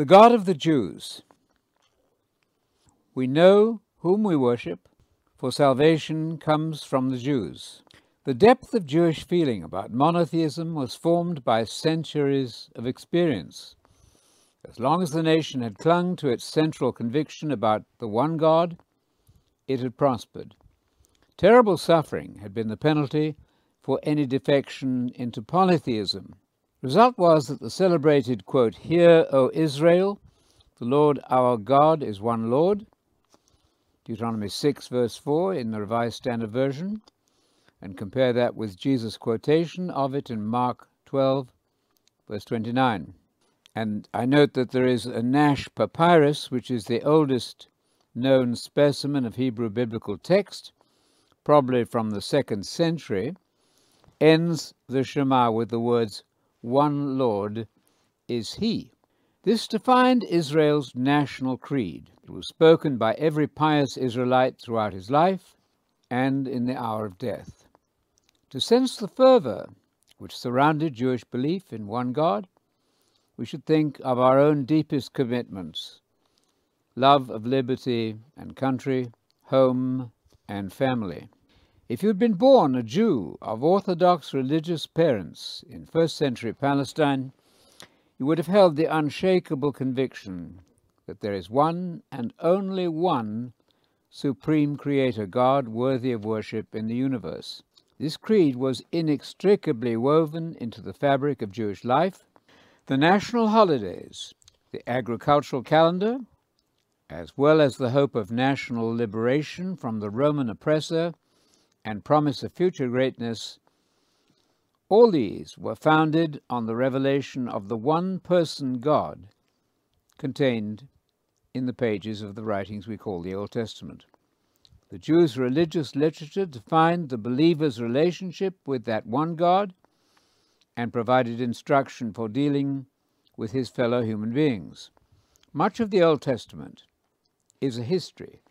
The God of the Jews. We know whom we worship, for salvation comes from the Jews. The depth of Jewish feeling about monotheism was formed by centuries of experience. As long as the nation had clung to its central conviction about the one God, it had prospered. Terrible suffering had been the penalty for any defection into polytheism. Result was that the celebrated quote, Hear, O Israel, the Lord our God is one Lord, Deuteronomy 6, verse 4 in the Revised Standard Version, and compare that with Jesus' quotation of it in Mark 12, verse 29. And I note that there is a Nash papyrus, which is the oldest known specimen of Hebrew biblical text, probably from the second century, ends the Shema with the words, One Lord is He. This defined Israel's national creed. It was spoken by every pious Israelite throughout his life and in the hour of death. To sense the fervor which surrounded Jewish belief in one God, we should think of our own deepest commitments love of liberty and country, home and family. If you had been born a Jew of Orthodox religious parents in first century Palestine, you would have held the unshakable conviction that there is one and only one supreme creator God worthy of worship in the universe. This creed was inextricably woven into the fabric of Jewish life. The national holidays, the agricultural calendar, as well as the hope of national liberation from the Roman oppressor and promise of future greatness, all these were founded on the revelation of the one person God contained in the pages of the writings we call the Old Testament. The Jews' religious literature defined the believer's relationship with that one God and provided instruction for dealing with his fellow human beings. Much of the Old Testament is a history,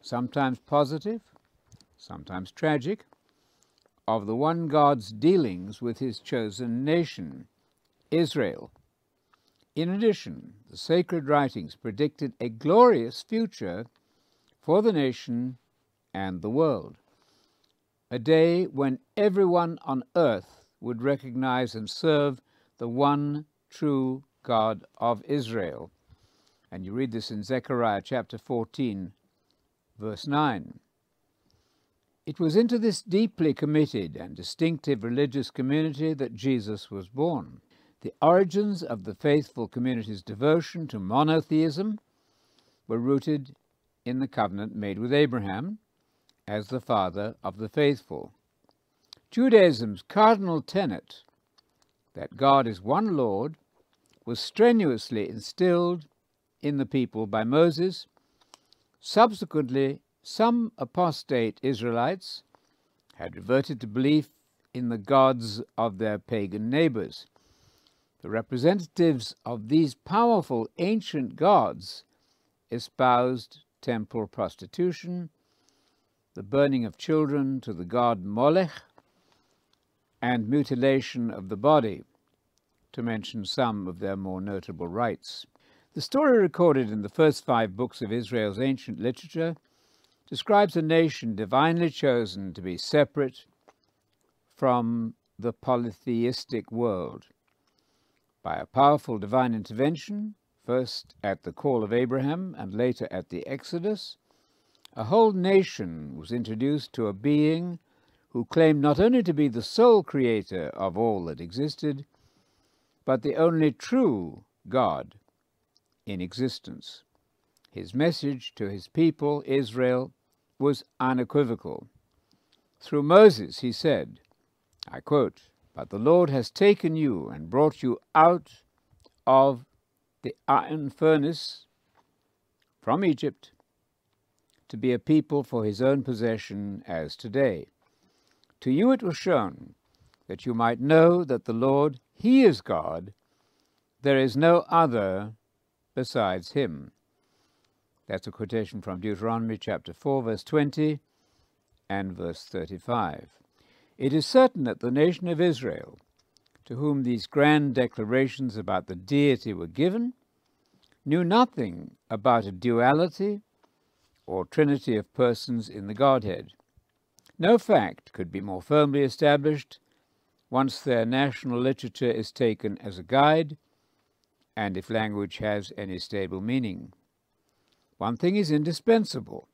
sometimes positive, sometimes tragic, of the one God's dealings with his chosen nation, Israel. In addition, the sacred writings predicted a glorious future for the nation and the world, a day when everyone on earth would recognize and serve the one true God of Israel. And you read this in Zechariah chapter 14, verse 9. It was into this deeply committed and distinctive religious community that Jesus was born. The origins of the faithful community's devotion to monotheism were rooted in the covenant made with Abraham as the father of the faithful. Judaism's cardinal tenet that God is one Lord was strenuously instilled in the people by Moses, subsequently some apostate Israelites had reverted to belief in the gods of their pagan neighbors. The representatives of these powerful ancient gods espoused temple prostitution, the burning of children to the god Molech, and mutilation of the body, to mention some of their more notable rites. The story recorded in the first five books of Israel's ancient literature describes a nation divinely chosen to be separate from the polytheistic world. By a powerful divine intervention, first at the call of Abraham and later at the Exodus, a whole nation was introduced to a being who claimed not only to be the sole creator of all that existed, but the only true God in existence. His message to his people, Israel, was unequivocal. Through Moses, he said, I quote, But the Lord has taken you and brought you out of the iron furnace from Egypt to be a people for his own possession as today. To you it was shown that you might know that the Lord, he is God, there is no other besides him. That's a quotation from Deuteronomy chapter 4, verse 20 and verse 35. It is certain that the nation of Israel, to whom these grand declarations about the deity were given, knew nothing about a duality or trinity of persons in the Godhead. No fact could be more firmly established once their national literature is taken as a guide and if language has any stable meaning. One thing is indispensable.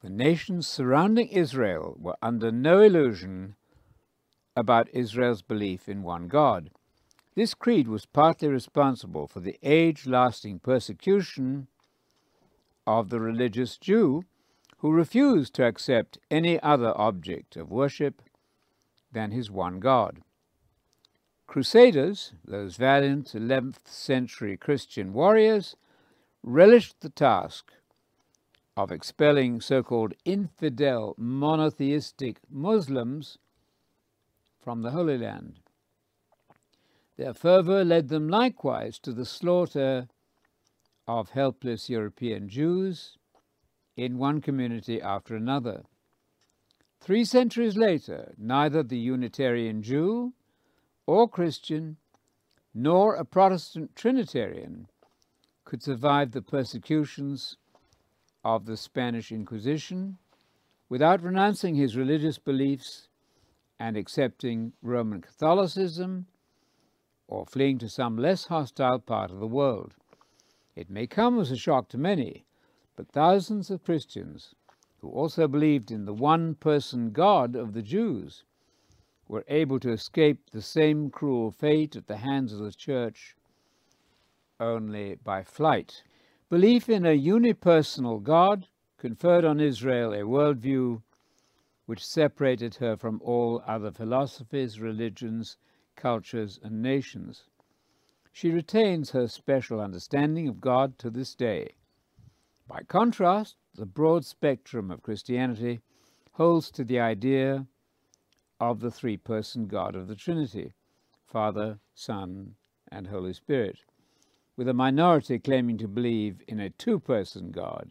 The nations surrounding Israel were under no illusion about Israel's belief in one God. This creed was partly responsible for the age lasting persecution of the religious Jew who refused to accept any other object of worship than his one God. Crusaders, those valiant 11th century Christian warriors, relished the task of expelling so called infidel monotheistic Muslims from the Holy Land. Their fervour led them likewise to the slaughter of helpless European Jews in one community after another. Three centuries later, neither the Unitarian Jew or Christian nor a Protestant Trinitarian could survive the persecutions of the Spanish Inquisition without renouncing his religious beliefs and accepting Roman Catholicism or fleeing to some less hostile part of the world. It may come as a shock to many, but thousands of Christians who also believed in the one person God of the Jews were able to escape the same cruel fate at the hands of the Church only by flight. Belief in a unipersonal God conferred on Israel a worldview which separated her from all other philosophies, religions, cultures, and nations. She retains her special understanding of God to this day. By contrast, the broad spectrum of Christianity holds to the idea of the three person God of the Trinity Father, Son, and Holy Spirit, with a minority claiming to believe in a two person God,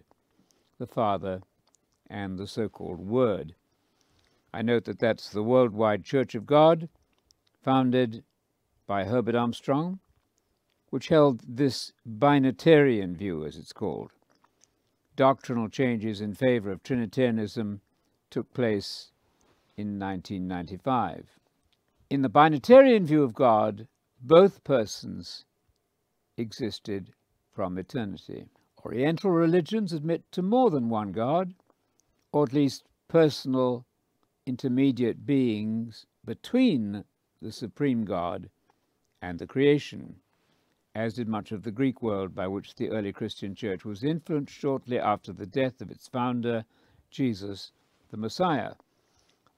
the Father and the so called Word. I note that that's the Worldwide Church of God, founded by Herbert Armstrong, which held this binitarian view, as it's called. Doctrinal changes in favor of Trinitarianism took place in 1995. In the binitarian view of God, both persons existed from eternity. Oriental religions admit to more than one God, or at least personal intermediate beings between the supreme God and the creation, as did much of the Greek world by which the early Christian church was influenced shortly after the death of its founder, Jesus the Messiah.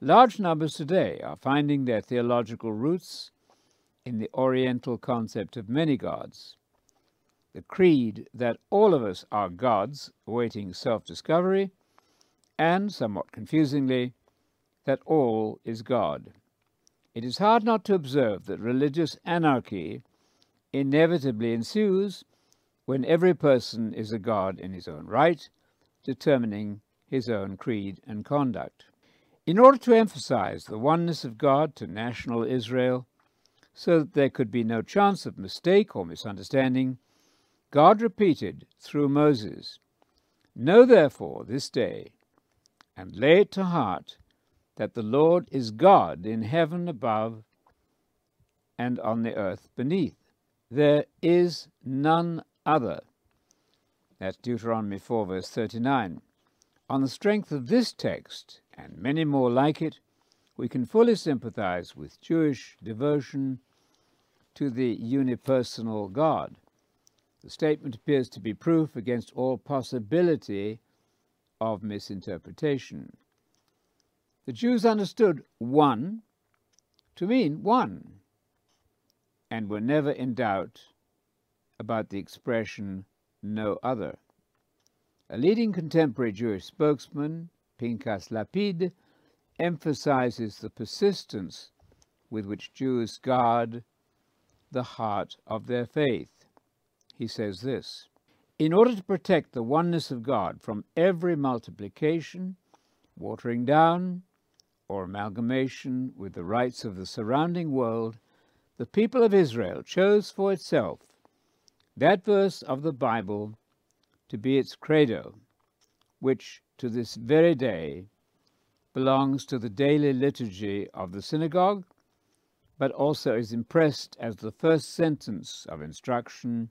Large numbers today are finding their theological roots in the Oriental concept of many gods, the creed that all of us are gods awaiting self discovery, and, somewhat confusingly, that all is God. It is hard not to observe that religious anarchy inevitably ensues when every person is a god in his own right, determining his own creed and conduct. In order to emphasize the oneness of God to national Israel, so that there could be no chance of mistake or misunderstanding, God repeated through Moses, Know therefore this day, and lay it to heart, that the Lord is God in heaven above and on the earth beneath. There is none other. That's Deuteronomy 4, verse 39. On the strength of this text, and many more like it, we can fully sympathize with Jewish devotion to the unipersonal God. The statement appears to be proof against all possibility of misinterpretation. The Jews understood one to mean one and were never in doubt about the expression no other. A leading contemporary Jewish spokesman, Pinchas Lapide, emphasizes the persistence with which Jews guard the heart of their faith. He says this In order to protect the oneness of God from every multiplication, watering down, or amalgamation with the rites of the surrounding world, the people of Israel chose for itself that verse of the Bible to be its credo, which to this very day belongs to the daily liturgy of the synagogue, but also is impressed as the first sentence of instruction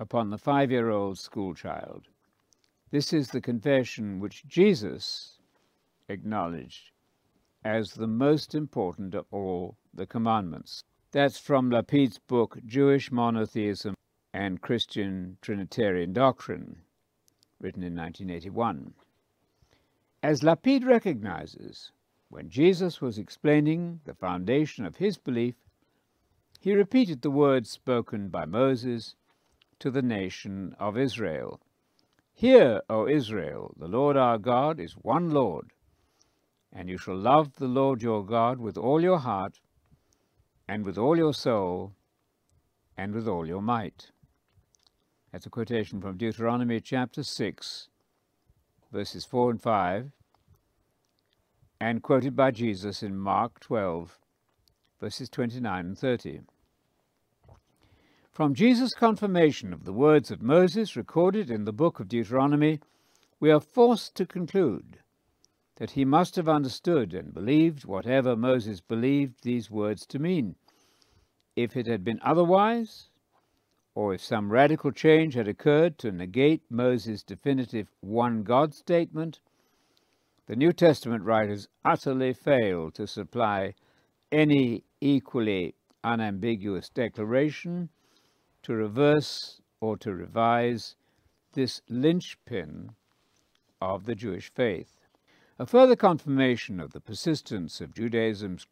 upon the five year old schoolchild. This is the confession which Jesus acknowledged as the most important of all the commandments. That's from Lapide's book, Jewish Monotheism and Christian Trinitarian Doctrine, written in 1981. As Lapide recognizes, when Jesus was explaining the foundation of his belief, he repeated the words spoken by Moses to the nation of Israel. Hear, O Israel, the Lord our God is one Lord, and you shall love the Lord your God with all your heart, and with all your soul, and with all your might. That's a quotation from Deuteronomy chapter 6, verses 4 and 5, and quoted by Jesus in Mark 12, verses 29 and 30. From Jesus' confirmation of the words of Moses recorded in the book of Deuteronomy, we are forced to conclude that he must have understood and believed whatever Moses believed these words to mean. If it had been otherwise, or if some radical change had occurred to negate Moses' definitive one God statement, the New Testament writers utterly fail to supply any equally unambiguous declaration to reverse or to revise this linchpin of the Jewish faith. A further confirmation of the persistence of Judaism's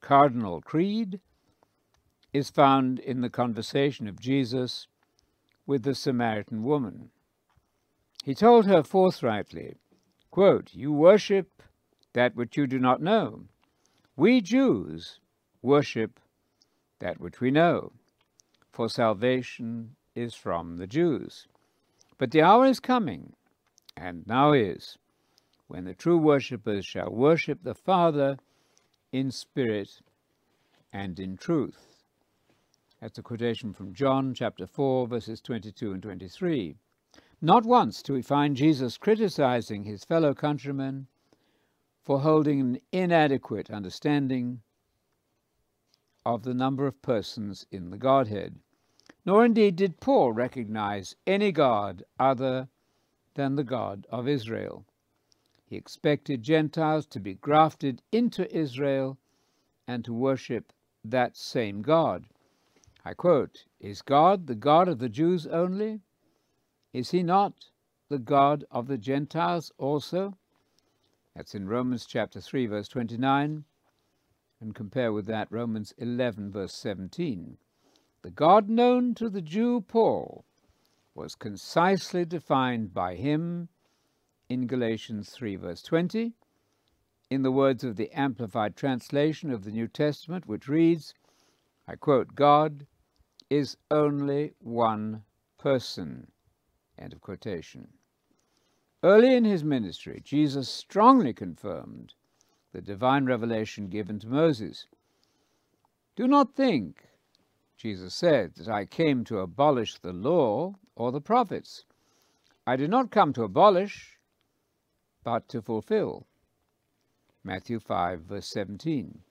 cardinal creed is found in the conversation of Jesus with the Samaritan woman. He told her forthrightly, quote, You worship that which you do not know. We Jews worship that which we know, for salvation is from the Jews. But the hour is coming, and now is, when the true worshippers shall worship the Father in spirit and in truth. That's a quotation from John chapter 4, verses 22 and 23. Not once do we find Jesus criticizing his fellow countrymen for holding an inadequate understanding of the number of persons in the Godhead. Nor indeed did Paul recognize any God other than the God of Israel. He expected Gentiles to be grafted into Israel and to worship that same God. I quote, Is God the God of the Jews only? Is he not the God of the Gentiles also? That's in Romans chapter 3, verse 29, and compare with that Romans 11, verse 17. The God known to the Jew Paul was concisely defined by him in Galatians 3, verse 20, in the words of the Amplified Translation of the New Testament, which reads, I quote, God is only one person. End of quotation. Early in his ministry, Jesus strongly confirmed the divine revelation given to Moses. Do not think, Jesus said, that I came to abolish the law or the prophets. I did not come to abolish, but to fulfill. Matthew 5, verse 17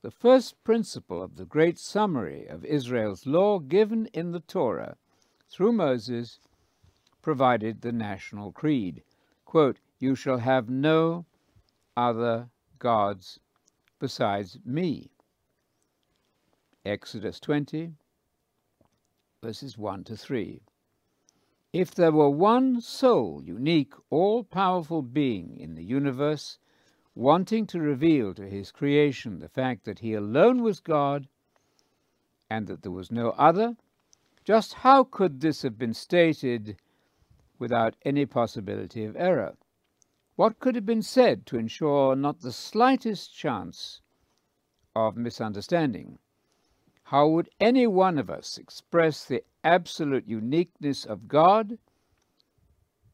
the first principle of the great summary of Israel's law given in the Torah through Moses provided the national creed. Quote, you shall have no other gods besides me. Exodus 20, verses 1 to 3. If there were one sole, unique, all powerful being in the universe wanting to reveal to his creation the fact that he alone was God and that there was no other, just how could this have been stated without any possibility of error? What could have been said to ensure not the slightest chance of misunderstanding? How would any one of us express the absolute uniqueness of God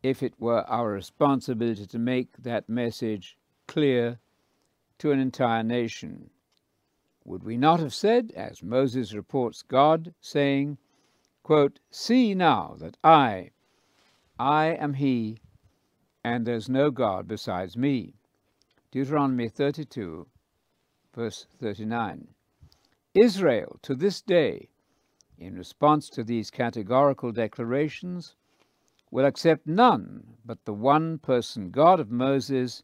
if it were our responsibility to make that message clear to an entire nation. Would we not have said, as Moses reports God saying, quote, See now that I, I am He, and there's no God besides me. Deuteronomy 32, verse 39. Israel, to this day, in response to these categorical declarations, will accept none but the one person God of Moses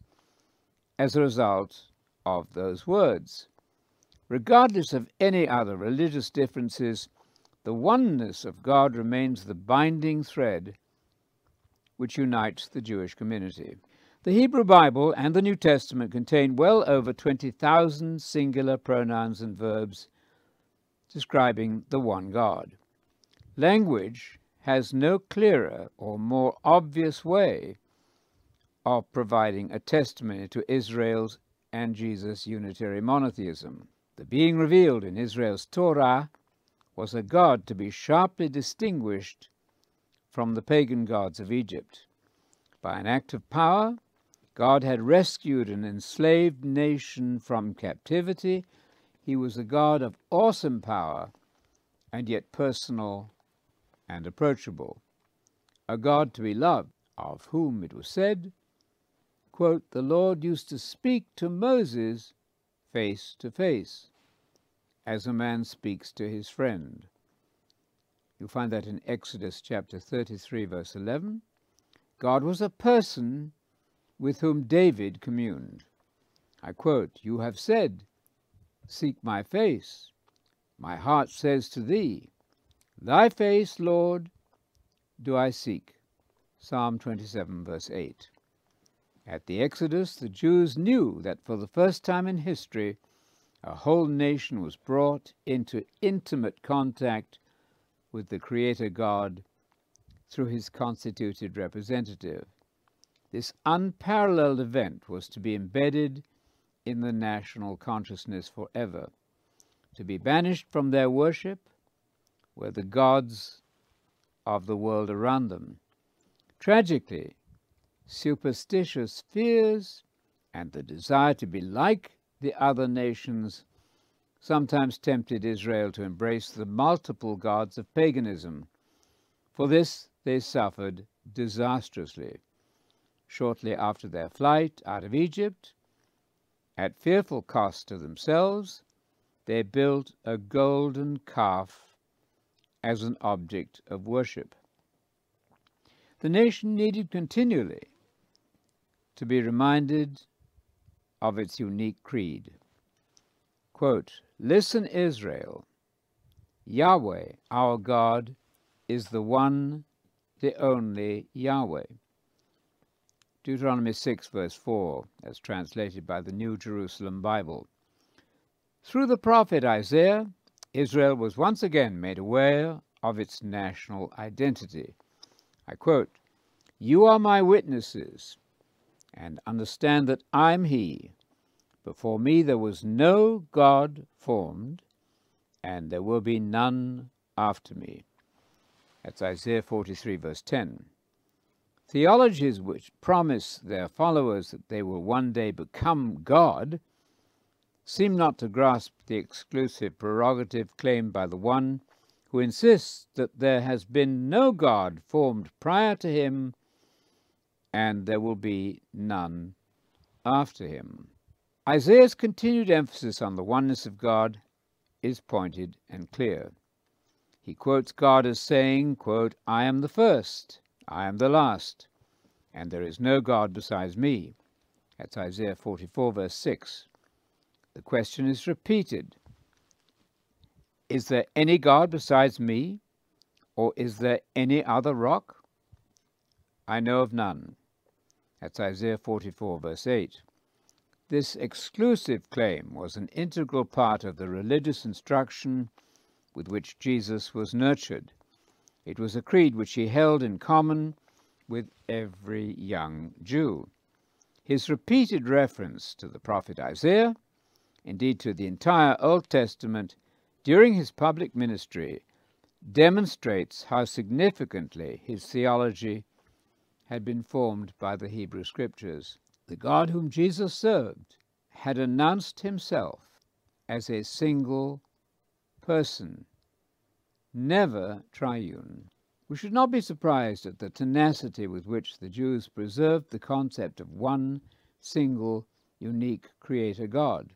as a result of those words. Regardless of any other religious differences, the oneness of God remains the binding thread which unites the Jewish community. The Hebrew Bible and the New Testament contain well over 20,000 singular pronouns and verbs describing the one God. Language has no clearer or more obvious way of providing a testimony to Israel's and Jesus' unitary monotheism. The being revealed in Israel's Torah was a God to be sharply distinguished from the pagan gods of Egypt. By an act of power, God had rescued an enslaved nation from captivity. He was a God of awesome power and yet personal and approachable, a God to be loved, of whom it was said, quote, The Lord used to speak to Moses face to face, as a man speaks to his friend. You find that in Exodus chapter 33, verse 11. God was a person with whom David communed. I quote, You have said, Seek my face. My heart says to thee, Thy face, Lord, do I seek. Psalm 27, verse 8. At the Exodus, the Jews knew that for the first time in history, a whole nation was brought into intimate contact with the Creator God through his constituted representative. This unparalleled event was to be embedded in the national consciousness forever, to be banished from their worship were the gods of the world around them. Tragically, superstitious fears and the desire to be like the other nations sometimes tempted Israel to embrace the multiple gods of paganism. For this they suffered disastrously. Shortly after their flight out of Egypt, at fearful cost to themselves, they built a golden calf as an object of worship. The nation needed continually to be reminded of its unique creed. Quote, Listen, Israel, Yahweh, our God, is the one, the only Yahweh. Deuteronomy 6, verse 4, as translated by the New Jerusalem Bible. Through the prophet Isaiah, Israel was once again made aware of its national identity. I quote, You are my witnesses, and understand that I'm He. Before me there was no God formed, and there will be none after me. That's Isaiah 43, verse 10. Theologies which promise their followers that they will one day become God seem not to grasp the exclusive prerogative claimed by the one who insists that there has been no God formed prior to him and there will be none after him. Isaiah's continued emphasis on the oneness of God is pointed and clear. He quotes God as saying, quote, I am the first, I am the last, and there is no God besides me. That's Isaiah 44, verse 6. The question is repeated Is there any God besides me? Or is there any other rock? I know of none. That's Isaiah 44, verse 8. This exclusive claim was an integral part of the religious instruction with which Jesus was nurtured. It was a creed which he held in common with every young Jew. His repeated reference to the prophet Isaiah indeed to the entire Old Testament, during his public ministry, demonstrates how significantly his theology had been formed by the Hebrew Scriptures. The God whom Jesus served had announced himself as a single person, never triune. We should not be surprised at the tenacity with which the Jews preserved the concept of one single, unique Creator God.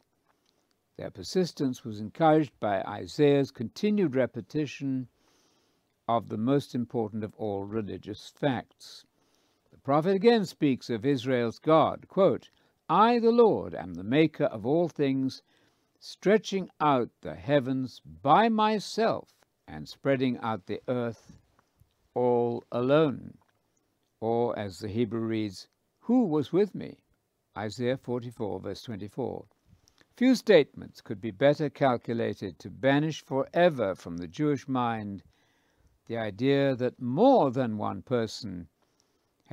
Their persistence was encouraged by Isaiah's continued repetition of the most important of all religious facts. Prophet again speaks of Israel's God, quote, I, the Lord, am the maker of all things, stretching out the heavens by myself and spreading out the earth all alone. Or, as the Hebrew reads, Who was with me? Isaiah 44, verse 24. Few statements could be better calculated to banish forever from the Jewish mind the idea that more than one person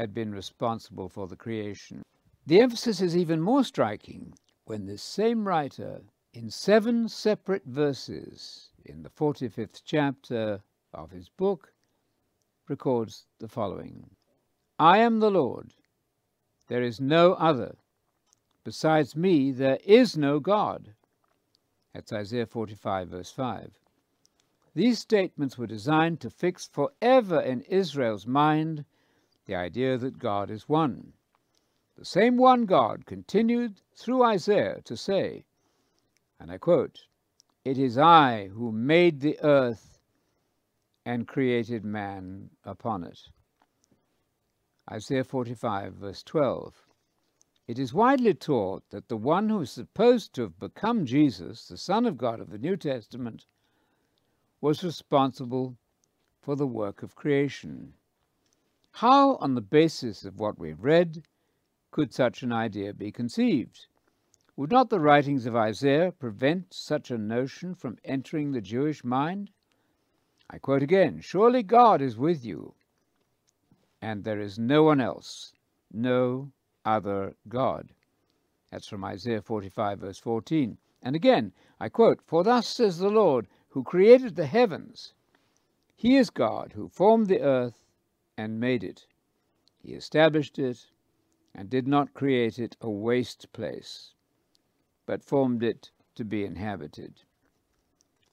had been responsible for the creation. The emphasis is even more striking when this same writer, in seven separate verses in the 45th chapter of his book, records the following I am the Lord, there is no other. Besides me, there is no God. That's Isaiah 45, verse 5. These statements were designed to fix forever in Israel's mind the idea that God is one. The same one God continued through Isaiah to say, and I quote, It is I who made the earth and created man upon it. Isaiah 45, verse 12. It is widely taught that the one who is supposed to have become Jesus, the Son of God of the New Testament, was responsible for the work of creation. How, on the basis of what we've read, could such an idea be conceived? Would not the writings of Isaiah prevent such a notion from entering the Jewish mind? I quote again Surely God is with you, and there is no one else, no other God. That's from Isaiah 45, verse 14. And again, I quote, For thus says the Lord, who created the heavens. He is God who formed the earth and made it. He established it and did not create it a waste place, but formed it to be inhabited.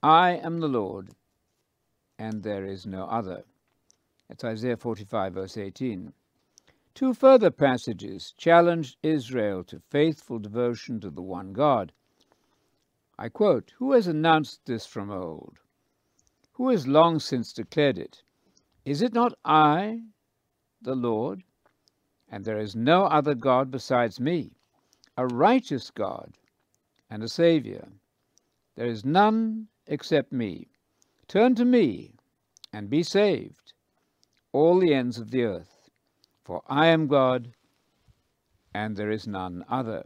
I am the Lord, and there is no other. That's Isaiah 45, verse 18. Two further passages challenged Israel to faithful devotion to the one God. I quote, Who has announced this from old? Who has long since declared it? Is it not I, the Lord? And there is no other God besides me, a righteous God and a Saviour. There is none except me. Turn to me and be saved, all the ends of the earth. For I am God, and there is none other.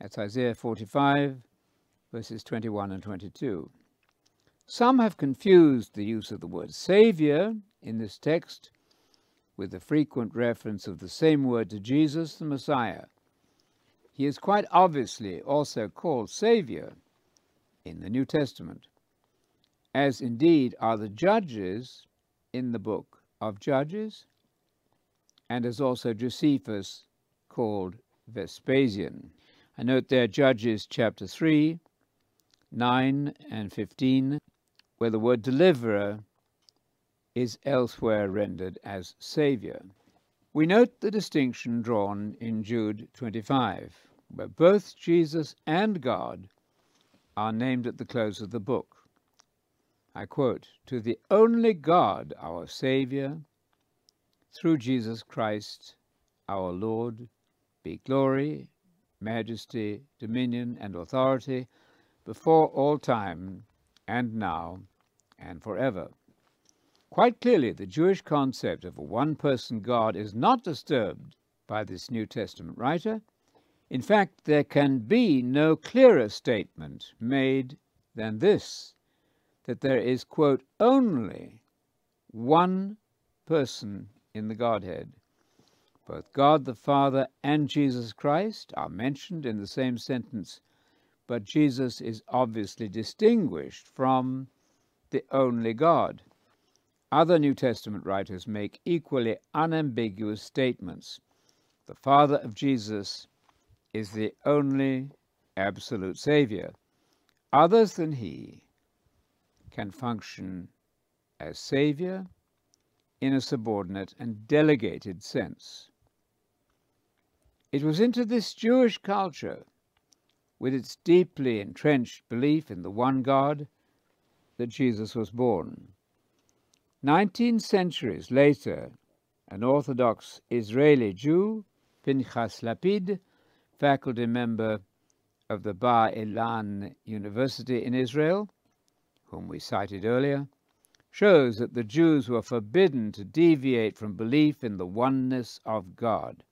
That's Isaiah 45, verses 21 and 22. Some have confused the use of the word Saviour in this text with the frequent reference of the same word to Jesus, the Messiah. He is quite obviously also called Saviour in the New Testament, as indeed are the judges in the book of Judges, and as also Josephus called Vespasian. I note there Judges chapter 3, 9 and 15, where the word deliverer is elsewhere rendered as Saviour. We note the distinction drawn in Jude 25, where both Jesus and God are named at the close of the book. I quote, To the only God, our Saviour, through Jesus Christ, our Lord, be glory, majesty, dominion, and authority before all time, and now, and forever. Quite clearly, the Jewish concept of a one person God is not disturbed by this New Testament writer. In fact, there can be no clearer statement made than this that there is, quote, only one person in the Godhead. Both God the Father and Jesus Christ are mentioned in the same sentence but Jesus is obviously distinguished from the only God. Other New Testament writers make equally unambiguous statements. The Father of Jesus is the only absolute Savior. Others than He can function as Saviour in a subordinate and delegated sense. It was into this Jewish culture, with its deeply entrenched belief in the one God, that Jesus was born. Nineteen centuries later, an Orthodox Israeli Jew, Pinchas Lapide, faculty member of the Bar Ilan University in Israel, whom we cited earlier, shows that the Jews were forbidden to deviate from belief in the oneness of God.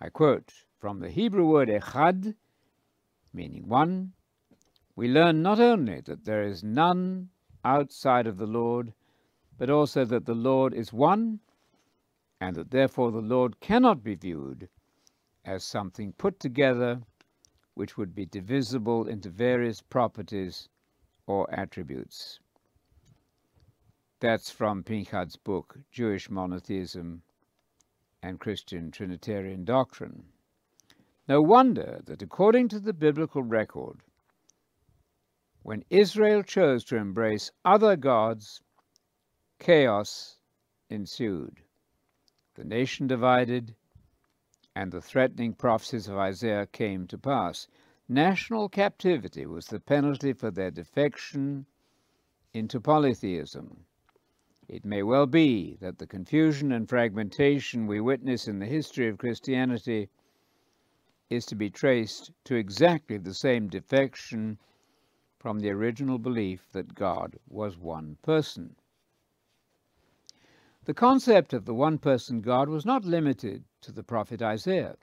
I quote from the Hebrew word echad, meaning one, we learn not only that there is none outside of the Lord, but also that the Lord is one, and that therefore the Lord cannot be viewed as something put together which would be divisible into various properties or attributes. That's from Pinchas's book, Jewish Monotheism and Christian Trinitarian Doctrine. No wonder that according to the biblical record, when Israel chose to embrace other gods chaos ensued. The nation divided, and the threatening prophecies of Isaiah came to pass. National captivity was the penalty for their defection into polytheism. It may well be that the confusion and fragmentation we witness in the history of Christianity is to be traced to exactly the same defection from the original belief that God was one person. The concept of the one person God was not limited to the prophet Isaiah.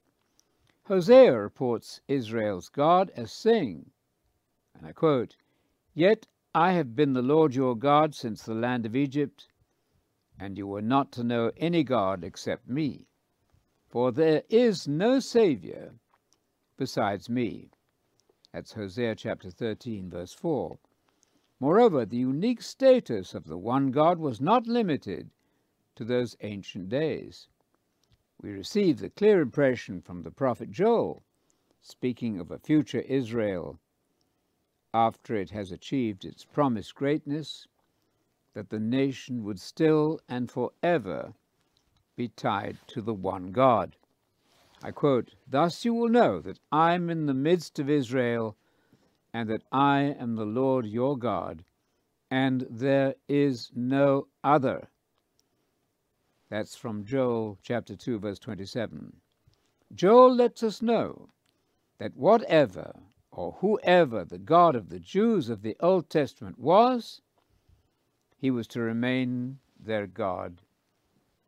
Hosea reports Israel's God as saying, and I quote, Yet I have been the Lord your God since the land of Egypt, and you were not to know any God except me, for there is no Saviour besides me. That's Hosea chapter 13, verse 4. Moreover, the unique status of the one God was not limited to those ancient days. We receive the clear impression from the prophet Joel, speaking of a future Israel after it has achieved its promised greatness, that the nation would still and forever be tied to the one God. I quote, Thus you will know that I am in the midst of Israel, and that I am the Lord your God, and there is no other. That's from Joel chapter 2, verse 27. Joel lets us know that whatever or whoever the God of the Jews of the Old Testament was, he was to remain their God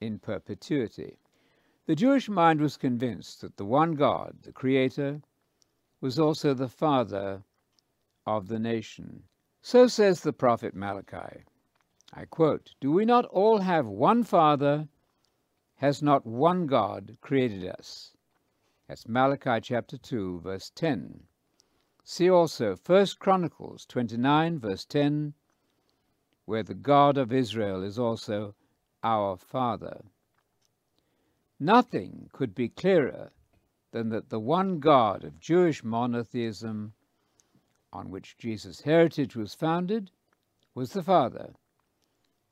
in perpetuity. The Jewish mind was convinced that the one God, the Creator, was also the Father of the nation. So says the prophet Malachi. I quote, Do we not all have one Father? Has not one God created us? That's Malachi chapter 2, verse 10. See also 1 Chronicles 29, verse 10, where the God of Israel is also our Father. Nothing could be clearer than that the one God of Jewish monotheism, on which Jesus' heritage was founded, was the Father.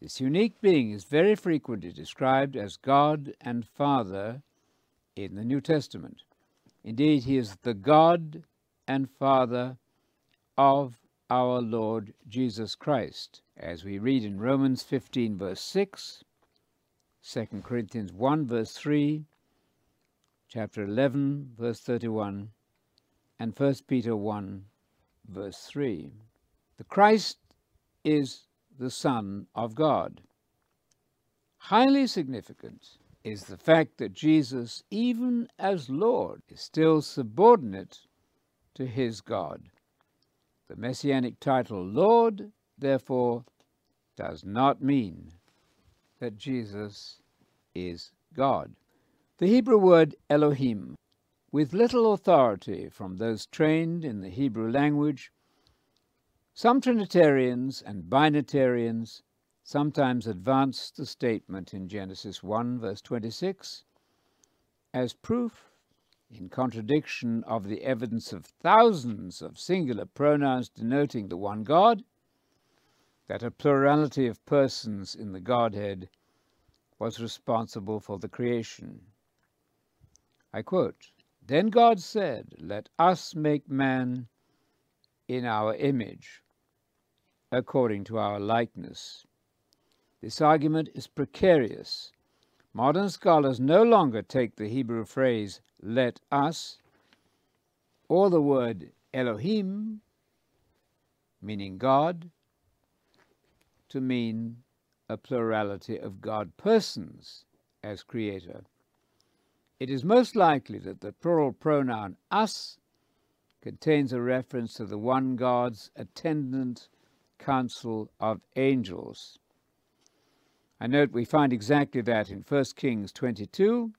This unique being is very frequently described as God and Father in the New Testament. Indeed, he is the God and Father of our Lord Jesus Christ, as we read in Romans 15, verse 6, 2 Corinthians 1, verse 3, chapter 11, verse 31, and 1 Peter 1, verse 3. The Christ is the Son of God. Highly significant is the fact that Jesus, even as Lord, is still subordinate to his God. The messianic title Lord, therefore, does not mean that Jesus is God. The Hebrew word Elohim, with little authority from those trained in the Hebrew language, some Trinitarians and Binitarians sometimes advance the statement in Genesis 1, verse 26, as proof, in contradiction of the evidence of thousands of singular pronouns denoting the one God, that a plurality of persons in the Godhead was responsible for the creation. I quote, Then God said, Let us make man in our image, according to our likeness. This argument is precarious. Modern scholars no longer take the Hebrew phrase, let us, or the word Elohim, meaning God, to mean a plurality of God persons as creator. It is most likely that the plural pronoun us contains a reference to the one God's attendant council of angels. I note we find exactly that in 1 Kings 22,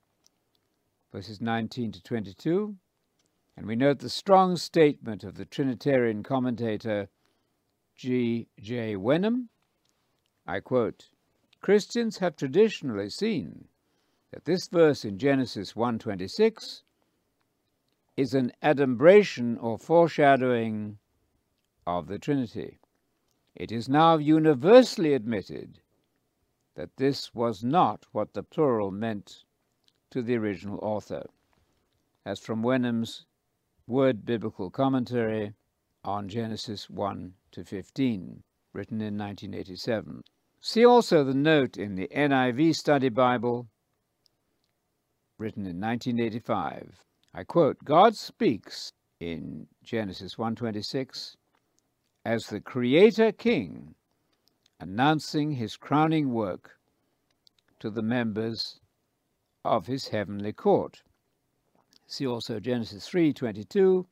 verses 19 to 22, and we note the strong statement of the Trinitarian commentator G. J. Wenham. I quote, Christians have traditionally seen that this verse in Genesis 1.26 is an adumbration or foreshadowing of the Trinity. It is now universally admitted that this was not what the plural meant to the original author, as from Wenham's Word Biblical Commentary on Genesis 1 to 15, written in 1987. See also the note in the NIV Study Bible, written in 1985. I quote, God speaks in Genesis 1:26 as the creator king announcing his crowning work to the members of his heavenly court. See also Genesis 3:22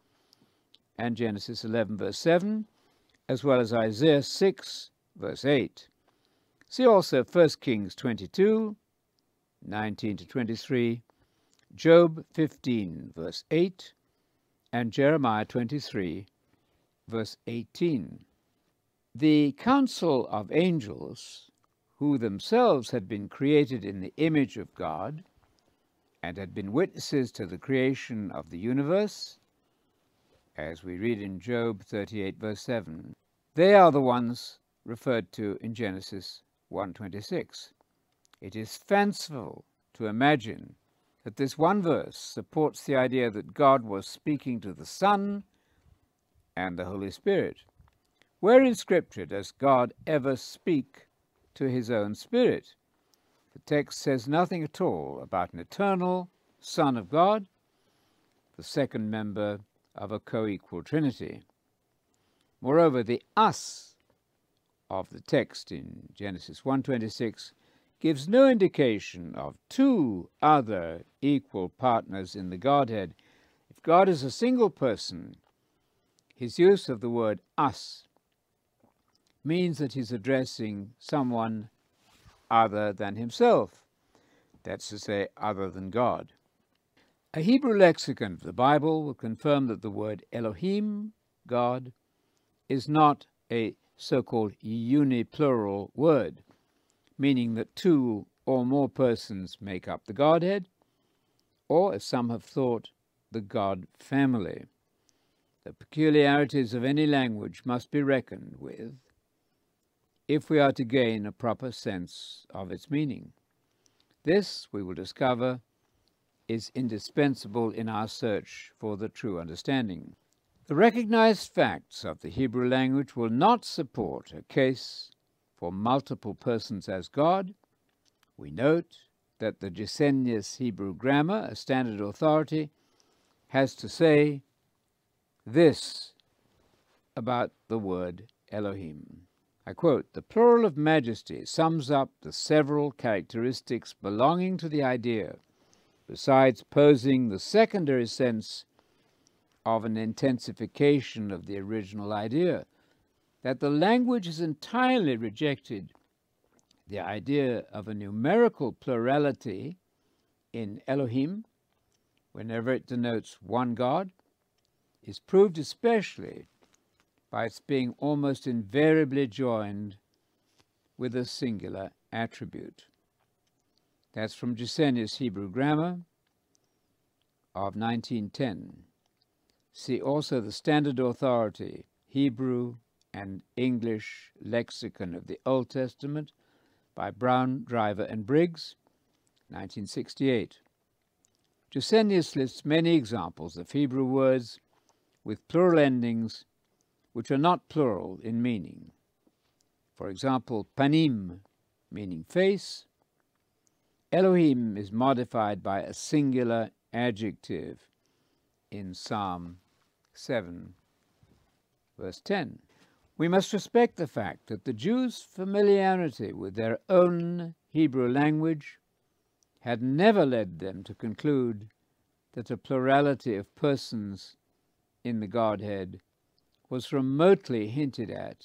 and Genesis 11 verse 7 as well as Isaiah 6 verse 8. See also 1 Kings 22 19 to 23 Job 15, verse 8, and Jeremiah 23, verse 18. The council of angels, who themselves had been created in the image of God and had been witnesses to the creation of the universe, as we read in Job 38, verse 7, they are the ones referred to in Genesis 1:26. It is fanciful to imagine that this one verse supports the idea that God was speaking to the Son and the Holy Spirit. Where in Scripture does God ever speak to his own Spirit? The text says nothing at all about an eternal Son of God, the second member of a co-equal Trinity. Moreover, the us of the text in Genesis 1.26 gives no indication of two other equal partners in the Godhead. If God is a single person, his use of the word us means that he's addressing someone other than himself. That's to say, other than God. A Hebrew lexicon of the Bible will confirm that the word Elohim, God, is not a so-called uniplural word meaning that two or more persons make up the Godhead, or, as some have thought, the God family. The peculiarities of any language must be reckoned with if we are to gain a proper sense of its meaning. This, we will discover, is indispensable in our search for the true understanding. The recognized facts of the Hebrew language will not support a case for multiple persons as God. We note that the Gesenius Hebrew Grammar, a standard authority, has to say this about the word Elohim. I quote, the plural of majesty sums up the several characteristics belonging to the idea, besides posing the secondary sense of an intensification of the original idea, that the language has entirely rejected the idea of a numerical plurality in Elohim, whenever it denotes one God, is proved especially by its being almost invariably joined with a singular attribute. That's from Gesenius Hebrew Grammar of 1910. See also the standard authority, Hebrew and English Lexicon of the Old Testament by Brown, Driver, and Briggs, 1968. Gesenius lists many examples of Hebrew words with plural endings which are not plural in meaning. For example, panim, meaning face. Elohim is modified by a singular adjective in Psalm 7, verse 10. We must respect the fact that the Jews' familiarity with their own Hebrew language had never led them to conclude that a plurality of persons in the Godhead was remotely hinted at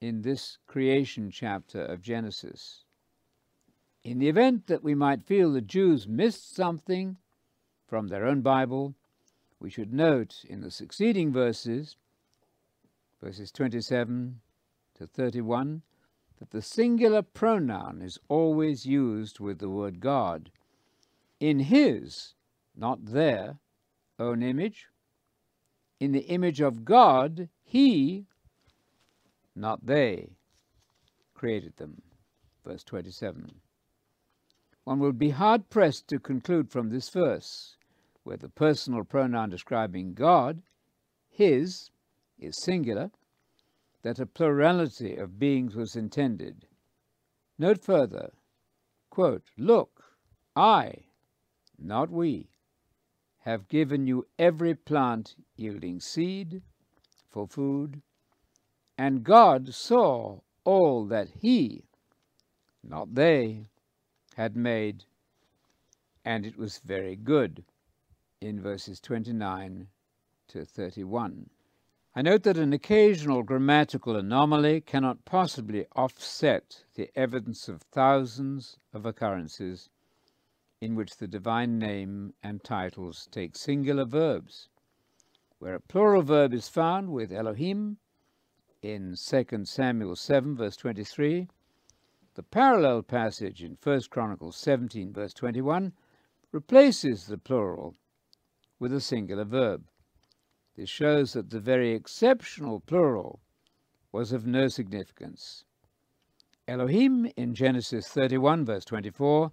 in this creation chapter of Genesis. In the event that we might feel the Jews missed something from their own Bible, we should note in the succeeding verses, verses 27 to 31, that the singular pronoun is always used with the word God in his, not their, own image. In the image of God, he not they, created them. Verse 27. One would be hard pressed to conclude from this verse, where the personal pronoun describing God, his, is singular, that a plurality of beings was intended. Note further, quote, Look, I, not we, have given you every plant yielding seed for food, and God saw all that he, not they, had made, and it was very good, in verses 29 to 31. I note that an occasional grammatical anomaly cannot possibly offset the evidence of thousands of occurrences in which the divine name and titles take singular verbs. Where a plural verb is found with Elohim, in 2 Samuel 7, verse 23, the parallel passage in 1 Chronicles 17, verse 21, replaces the plural with a singular verb. This shows that the very exceptional plural was of no significance. Elohim in Genesis 31, verse 24,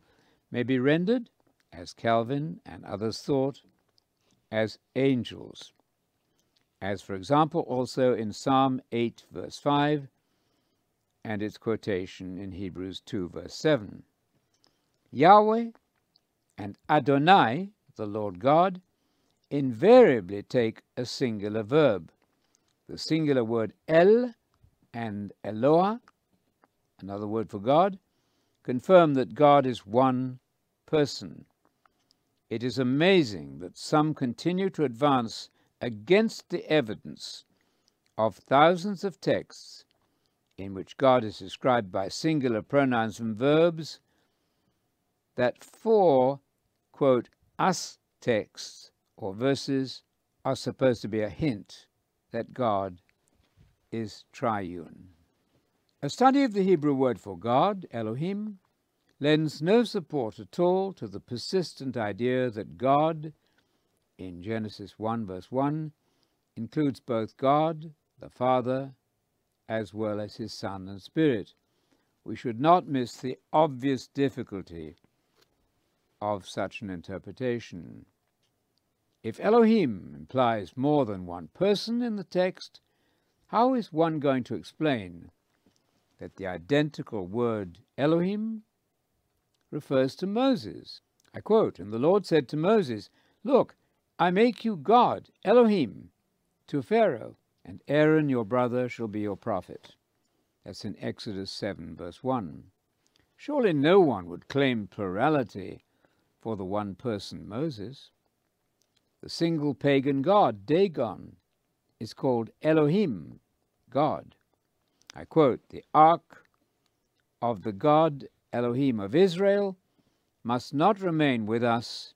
may be rendered, as Calvin and others thought, as angels as for example also in Psalm 8 verse 5 and its quotation in Hebrews 2 verse 7. Yahweh and Adonai, the Lord God, invariably take a singular verb. The singular word El and Eloah, another word for God, confirm that God is one person. It is amazing that some continue to advance against the evidence of thousands of texts in which God is described by singular pronouns and verbs, that four, quote, us texts or verses are supposed to be a hint that God is triune. A study of the Hebrew word for God, Elohim, lends no support at all to the persistent idea that God in Genesis 1 verse 1 includes both God, the Father, as well as his Son and Spirit. We should not miss the obvious difficulty of such an interpretation. If Elohim implies more than one person in the text, how is one going to explain that the identical word Elohim refers to Moses? I quote, And the Lord said to Moses, Look, I make you God, Elohim, to Pharaoh, and Aaron your brother shall be your prophet. That's in Exodus 7, verse 1. Surely no one would claim plurality for the one person Moses. The single pagan god, Dagon, is called Elohim, God. I quote, The ark of the God Elohim of Israel must not remain with us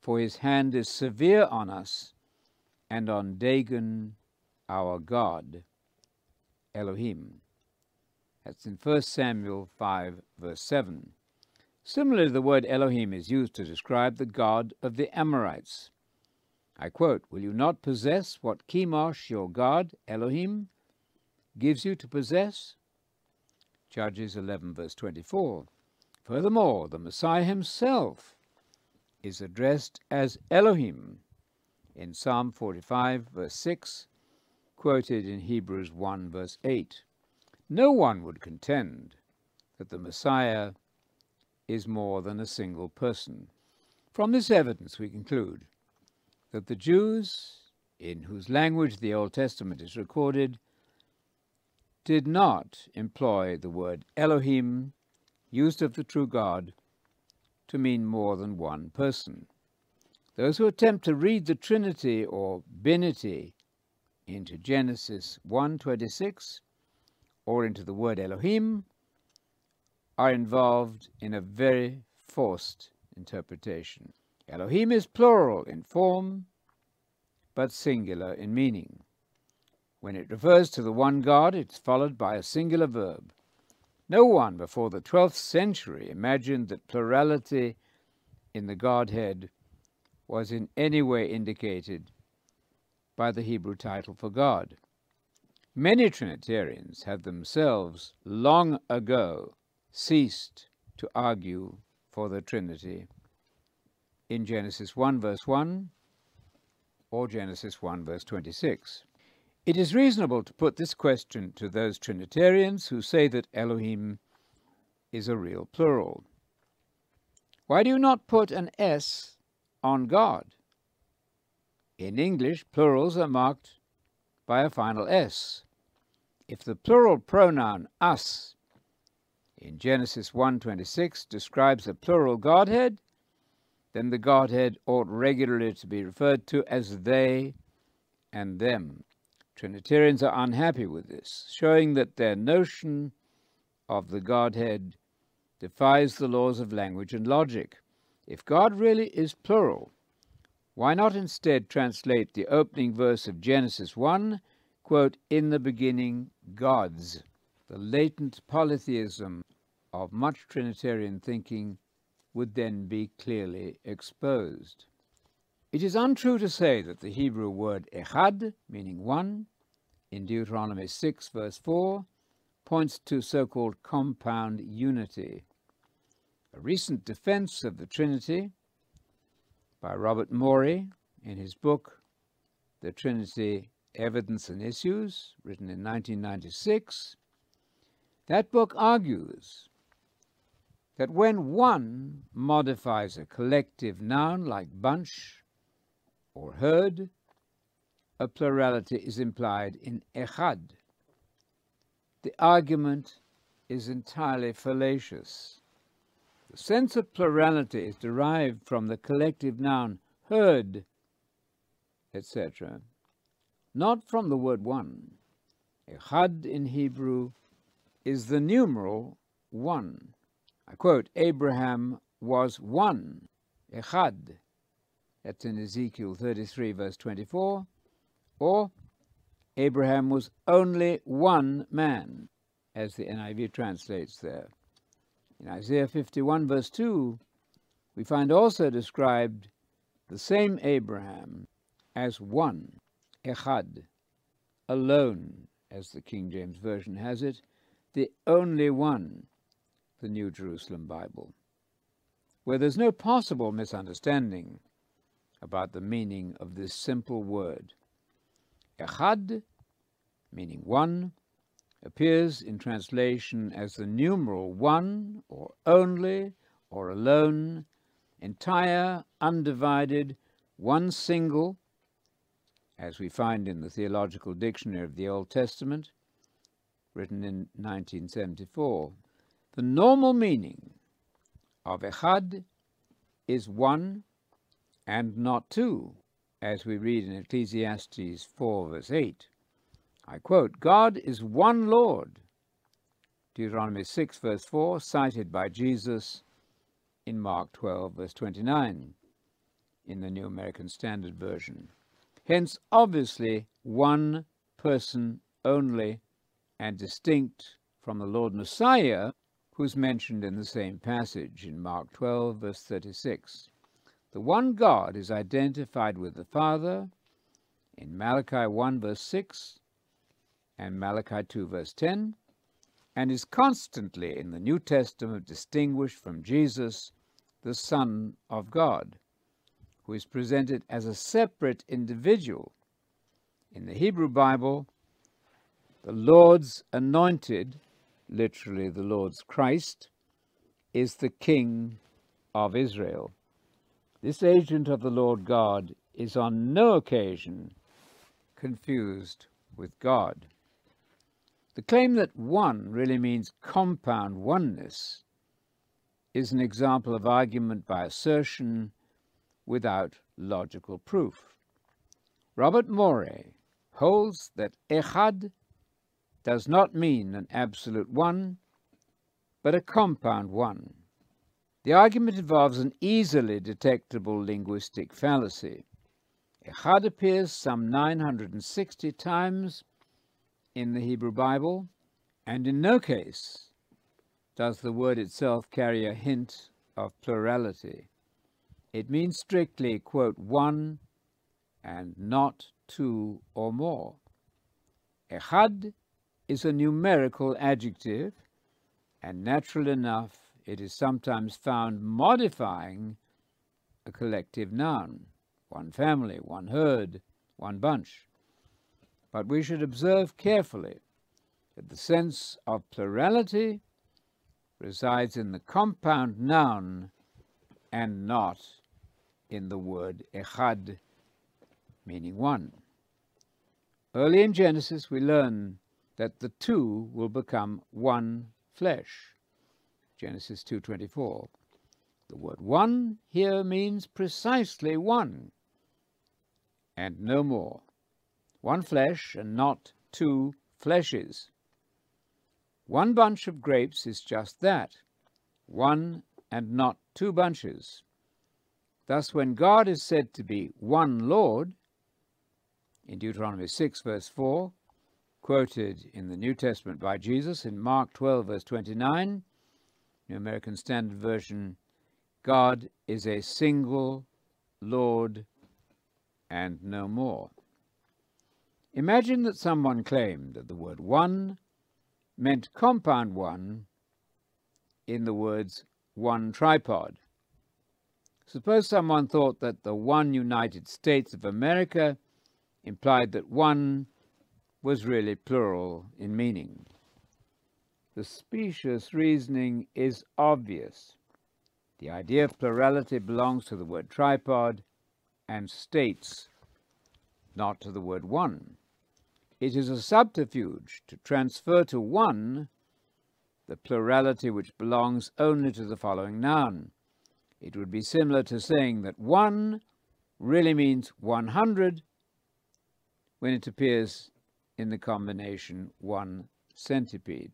for his hand is severe on us and on Dagon our God, Elohim. That's in 1 Samuel 5, verse 7. Similarly, the word Elohim is used to describe the God of the Amorites. I quote, Will you not possess what Chemosh, your God, Elohim, gives you to possess? Judges 11, verse 24. Furthermore, the Messiah himself is addressed as Elohim in Psalm 45, verse 6, quoted in Hebrews 1, verse 8. No one would contend that the Messiah is more than a single person. From this evidence, we conclude that the Jews, in whose language the Old Testament is recorded, did not employ the word Elohim, used of the true God, to mean more than one person. Those who attempt to read the Trinity or Binity into Genesis 1:26 or into the word Elohim are involved in a very forced interpretation. Elohim is plural in form, but singular in meaning. When it refers to the one God, it's followed by a singular verb. No one before the 12th century imagined that plurality in the Godhead was in any way indicated by the Hebrew title for God. Many Trinitarians have themselves long ago ceased to argue for the Trinity in Genesis 1 verse 1 or Genesis 1 verse 26. It is reasonable to put this question to those Trinitarians who say that Elohim is a real plural. Why do you not put an S on God? In English, plurals are marked by a final S. If the plural pronoun us in Genesis 1.26 describes a plural Godhead, then the Godhead ought regularly to be referred to as they and them. Trinitarians are unhappy with this, showing that their notion of the Godhead defies the laws of language and logic. If God really is plural, why not instead translate the opening verse of Genesis 1, quote, in the beginning, gods? The latent polytheism of much Trinitarian thinking would then be clearly exposed. It is untrue to say that the Hebrew word echad, meaning one, in Deuteronomy 6, verse 4, points to so called compound unity. A recent defense of the Trinity by Robert Morey in his book, The Trinity Evidence and Issues, written in 1996, that book argues that when one modifies a collective noun like bunch or herd, a plurality is implied in echad. The argument is entirely fallacious. The sense of plurality is derived from the collective noun herd, etc., not from the word one. Echad in Hebrew is the numeral one. I quote, Abraham was one, echad, that's in Ezekiel 33, verse 24, or Abraham was only one man, as the NIV translates there. In Isaiah 51, verse 2, we find also described the same Abraham as one, echad, alone, as the King James Version has it, the only one, the New Jerusalem Bible, where there's no possible misunderstanding about the meaning of this simple word. Echad, meaning one, appears in translation as the numeral one, or only, or alone, entire, undivided, one single, as we find in the Theological Dictionary of the Old Testament, written in 1974. The normal meaning of Echad is one and not two, as we read in Ecclesiastes 4, verse 8. I quote, God is one Lord, Deuteronomy 6, verse 4, cited by Jesus in Mark 12, verse 29, in the New American Standard Version. Hence, obviously, one person only and distinct from the Lord Messiah, who's mentioned in the same passage in Mark 12, verse 36. The one God is identified with the Father in Malachi 1, verse 6, and Malachi 2 verse 10, and is constantly in the New Testament distinguished from Jesus, the Son of God, who is presented as a separate individual. In the Hebrew Bible, the Lord's anointed, literally the Lord's Christ, is the King of Israel. This agent of the Lord God is on no occasion confused with God. The claim that one really means compound oneness is an example of argument by assertion without logical proof. Robert Morey holds that echad does not mean an absolute one, but a compound one. The argument involves an easily detectable linguistic fallacy. Echad appears some 960 times in the Hebrew Bible, and in no case does the word itself carry a hint of plurality. It means strictly, quote, one and not two or more. Echad is a numerical adjective, and natural enough it is sometimes found modifying a collective noun, one family, one herd, one bunch. But we should observe carefully that the sense of plurality resides in the compound noun and not in the word echad, meaning one. Early in Genesis, we learn that the two will become one flesh. Genesis 2.24. The word one here means precisely one, and no more. One flesh and not two fleshes. One bunch of grapes is just that, one and not two bunches. Thus, when God is said to be one Lord, in Deuteronomy 6, verse 4, quoted in the New Testament by Jesus in Mark 12, verse 29, New American Standard Version, God is a single Lord and no more. Imagine that someone claimed that the word one meant compound one in the words one tripod. Suppose someone thought that the one United States of America implied that one was really plural in meaning. The specious reasoning is obvious. The idea of plurality belongs to the word tripod and states, not to the word one. It is a subterfuge to transfer to one the plurality which belongs only to the following noun. It would be similar to saying that one really means 100 when it appears in the combination one centipede.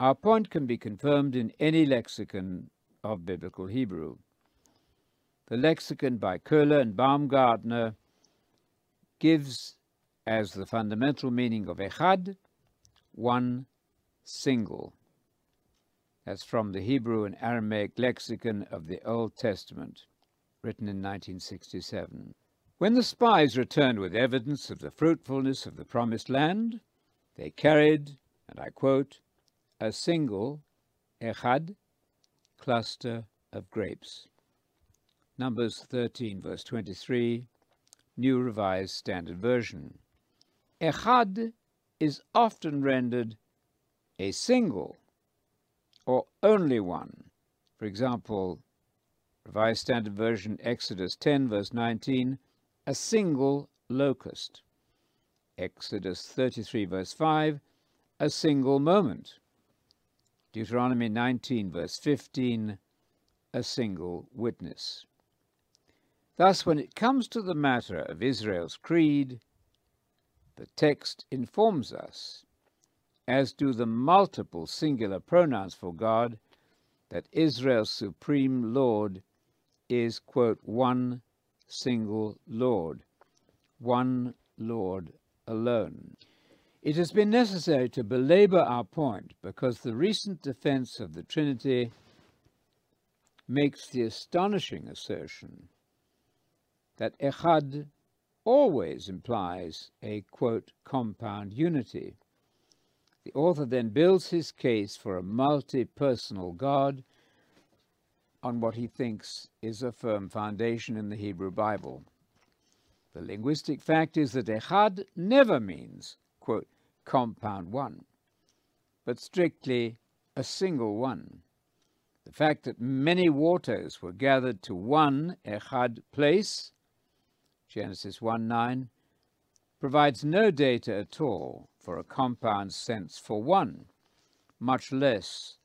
Our point can be confirmed in any lexicon of Biblical Hebrew. The lexicon by Köhler and Baumgartner gives as the fundamental meaning of echad, one single. That's from the Hebrew and Aramaic lexicon of the Old Testament, written in 1967. When the spies returned with evidence of the fruitfulness of the promised land, they carried, and I quote, a single echad cluster of grapes. Numbers 13, verse 23, New Revised Standard Version. Echad is often rendered a single or only one. For example, Revised Standard Version, Exodus 10, verse 19, a single locust. Exodus 33, verse 5, a single moment. Deuteronomy 19, verse 15, a single witness. Thus, when it comes to the matter of Israel's creed, the text informs us, as do the multiple singular pronouns for God, that Israel's supreme Lord is, quote, one single Lord, one Lord alone. It has been necessary to belabor our point because the recent defense of the Trinity makes the astonishing assertion that echad always implies a, quote, compound unity. The author then builds his case for a multi personal God on what he thinks is a firm foundation in the Hebrew Bible. The linguistic fact is that echad never means, quote, compound one, but strictly a single one. The fact that many waters were gathered to one echad place, Genesis 1 9, provides no data at all for a compound sense for one, much less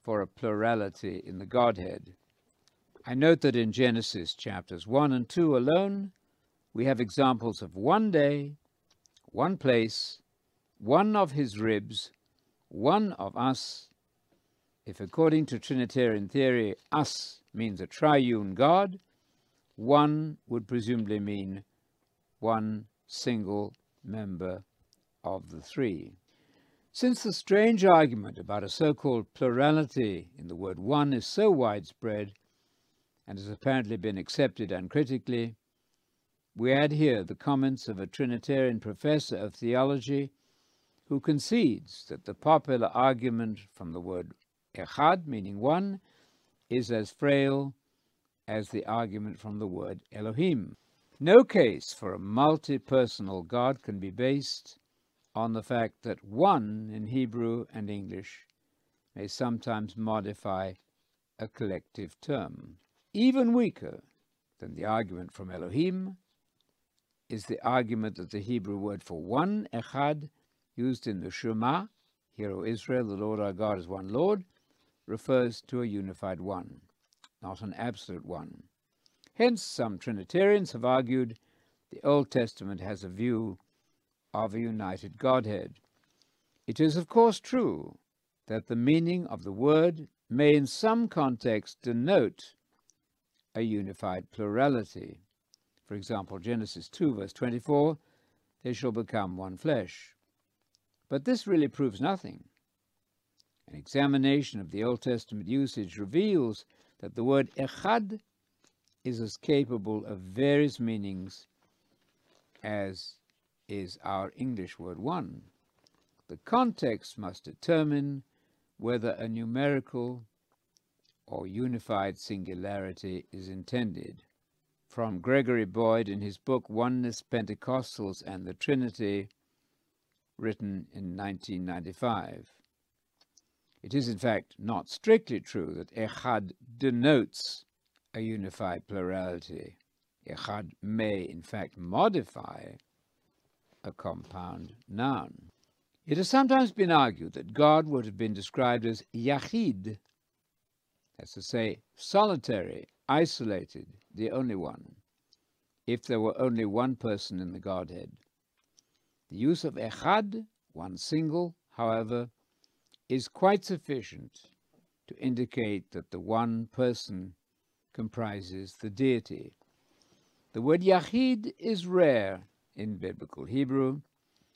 for a plurality in the Godhead. I note that in Genesis chapters 1 and 2 alone, we have examples of one day, one place, one of his ribs, one of us. If according to Trinitarian theory, us means a triune God, one would presumably mean one single member of the three. Since the strange argument about a so-called plurality in the word one is so widespread and has apparently been accepted uncritically, we add here the comments of a Trinitarian professor of theology who concedes that the popular argument from the word echad, meaning one, is as frail as the argument from the word Elohim. No case for a multi-personal God can be based on the fact that one in Hebrew and English may sometimes modify a collective term. Even weaker than the argument from Elohim is the argument that the Hebrew word for one, echad, used in the Shema, Hear, O Israel, the Lord our God is one Lord, refers to a unified one, not an absolute one. Hence, some Trinitarians have argued the Old Testament has a view of a united Godhead. It is, of course, true that the meaning of the word may in some contexts denote a unified plurality. For example, Genesis 2, verse 24, they shall become one flesh. But this really proves nothing. An examination of the Old Testament usage reveals that the word echad is as capable of various meanings as is our English word one. The context must determine whether a numerical or unified singularity is intended. From Gregory Boyd in his book Oneness, Pentecostals, and the Trinity, written in 1995. It is in fact not strictly true that Echad denotes a unified plurality. Echad may, in fact, modify a compound noun. It has sometimes been argued that God would have been described as Yachid, that's to say, solitary, isolated, the only one, if there were only one person in the Godhead. The use of Echad, one single, however, is quite sufficient to indicate that the one person comprises the deity. The word Yachid is rare in biblical Hebrew.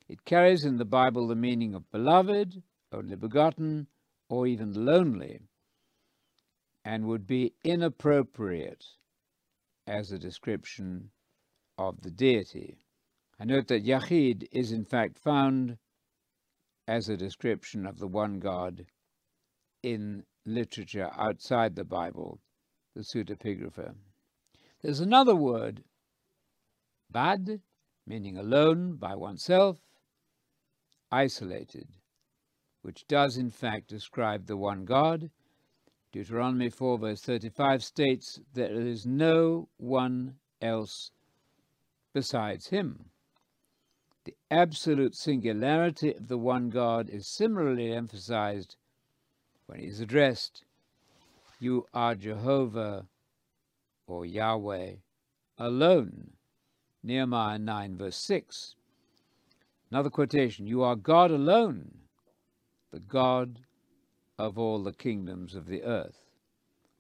It carries in the Bible the meaning of beloved, only begotten, or even lonely, and would be inappropriate as a description of the deity. I note that Yachid is in fact found as a description of the one God in literature outside the Bible, the pseudepigrapha. There's another word, bad, meaning alone, by oneself, isolated, which does in fact describe the one God. Deuteronomy 4 verse 35 states that there is no one else besides him. The absolute singularity of the one God is similarly emphasized when he is addressed you are Jehovah or Yahweh alone. Nehemiah 9, verse 6. Another quotation You are God alone, the God of all the kingdoms of the earth.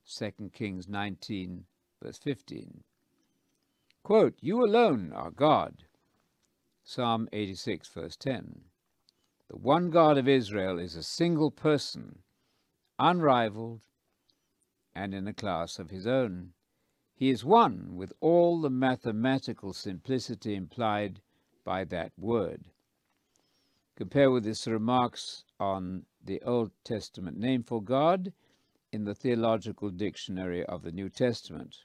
2 Kings 19, verse 15. Quote, You alone are God. Psalm 86, verse 10. The one God of Israel is a single person, unrivaled, and in a class of his own. He is one with all the mathematical simplicity implied by that word. Compare with his remarks on the Old Testament name for God in the Theological Dictionary of the New Testament.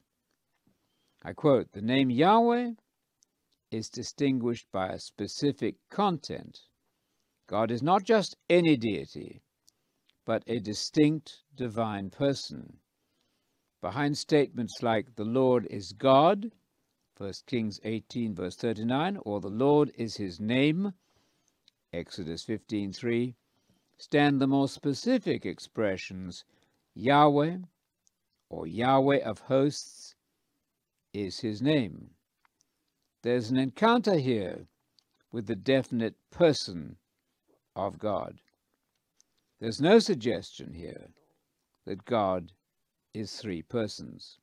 I quote The name Yahweh is distinguished by a specific content. God is not just any deity, but a distinct divine person. Behind statements like the Lord is God, 1 Kings 18, verse 39, or the Lord is his name, Exodus 15:3, stand the more specific expressions Yahweh or Yahweh of hosts is his name. There's an encounter here with the definite person of God. There's no suggestion here that God is three persons.